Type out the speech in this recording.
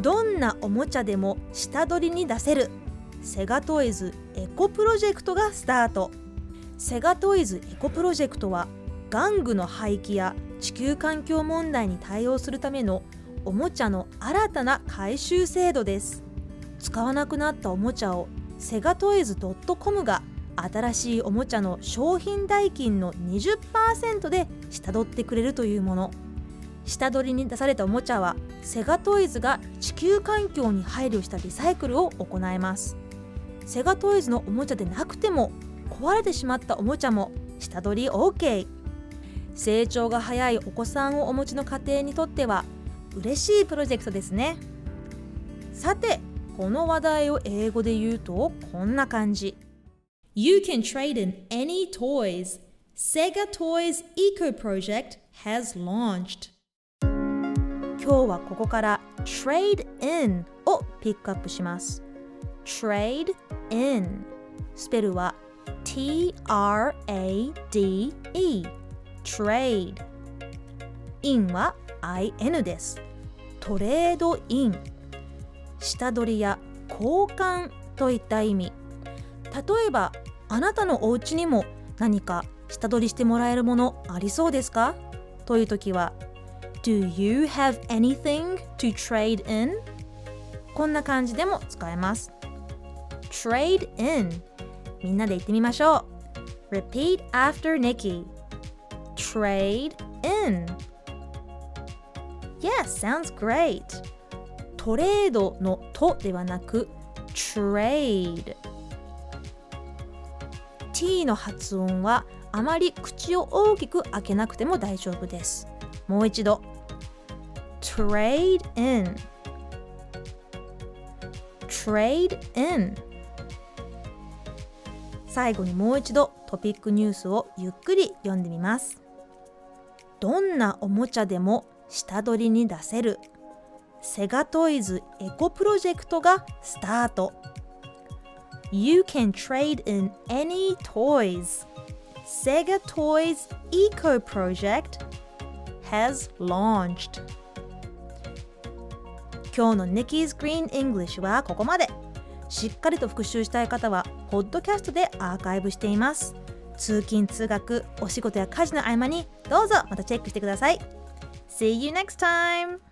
どんなおもちゃでも下取りに出せる。セガトイズエコプロジェクトがスタート。セガトイズエコプロジェクトは玩具の廃棄や地球環境問題に対応するためのおもちゃの新たな回収制度です。使わなくなったおもちゃをセガトイズ .com が新しいおもちゃの商品代金の20%で下取ってくれるというもの。下取りに出されたおもちゃはセガトイズが地球環境に配慮したリサイクルを行います。セガトイズのおもちゃでなくても壊れてしまったおもちゃも下取り OK 成長が早いお子さんをお持ちの家庭にとっては嬉しいプロジェクトですね。さてこの話題を英語で言うとこんな感じ。You can trade in any toys. Sega Toys Eco Project has launched. 今日はここから Trade in をピックアップします。Trade in スペルは T-R-A-D-E Trade in は IN です。トレードイン。下取りや交換といった意味。例えばあなたのお家にも何か下取りしてもらえるものありそうですか？という時は Do you have anything to trade in? こんな感じでも使えます Trade in みんなで言ってみましょう Repeat after Nikki Trade in Yes, sounds great トレードのとではなく Trade T の発音はあまり口を大きく開けなくても大丈夫ですもう一度 Trade in Trade in 最後にもう一度トピックニュースをゆっくり読んでみますどんなおもちゃでも下取りに出せるセガトイズエコプロジェクトがスタート You can trade in any toys Sega Toys Eco Project has launched 今日の Nikki's Green English はここまで。しっかりと復習したい方はポッドキャストでアーカイブしています。通勤通学お仕事や家事の合間にどうぞまたチェックしてください。See you next time!